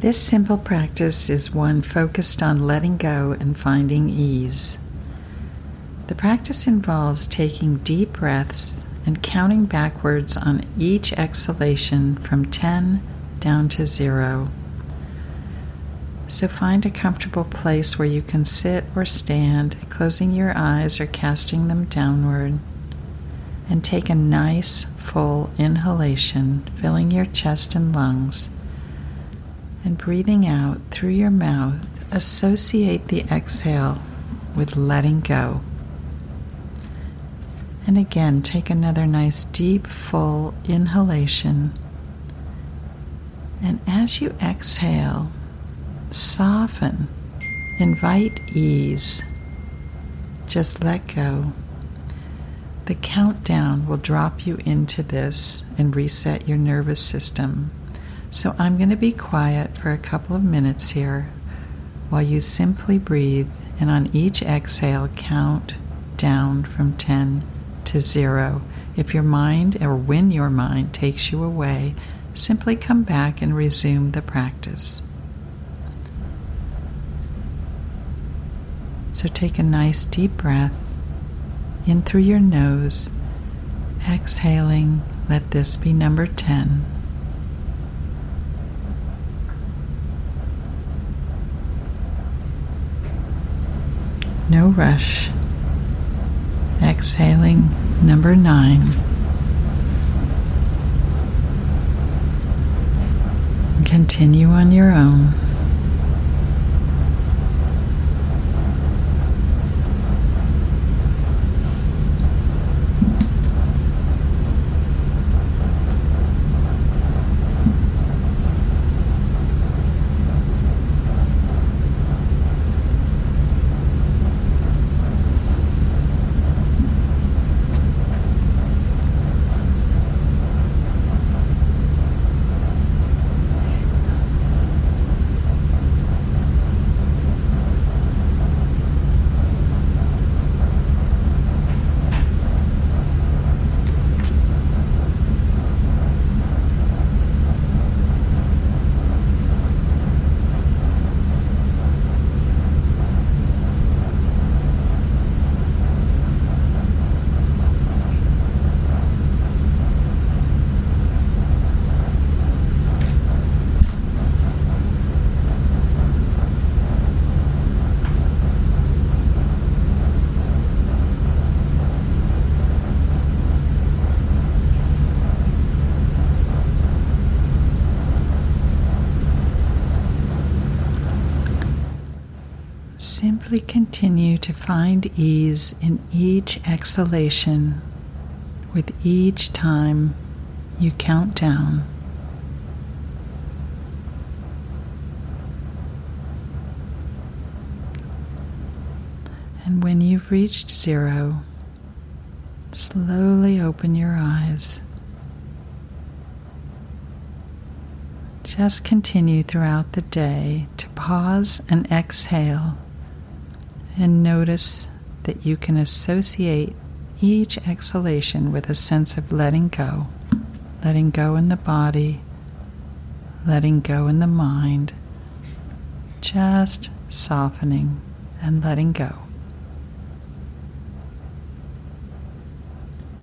This simple practice is one focused on letting go and finding ease. The practice involves taking deep breaths and counting backwards on each exhalation from 10 down to 0. So find a comfortable place where you can sit or stand, closing your eyes or casting them downward. And take a nice full inhalation, filling your chest and lungs. And breathing out through your mouth, associate the exhale with letting go. And again, take another nice deep, full inhalation. And as you exhale, soften, invite ease. Just let go. The countdown will drop you into this and reset your nervous system. So I'm going to be quiet for a couple of minutes here while you simply breathe and on each exhale count down from 10 to zero. If your mind or when your mind takes you away, simply come back and resume the practice. So take a nice deep breath in through your nose, exhaling. Let this be number 10. No rush exhaling number nine. Continue on your own. Simply continue to find ease in each exhalation with each time you count down. And when you've reached zero, slowly open your eyes. Just continue throughout the day to pause and exhale and notice that you can associate each exhalation with a sense of letting go, letting go in the body, letting go in the mind, just softening and letting go.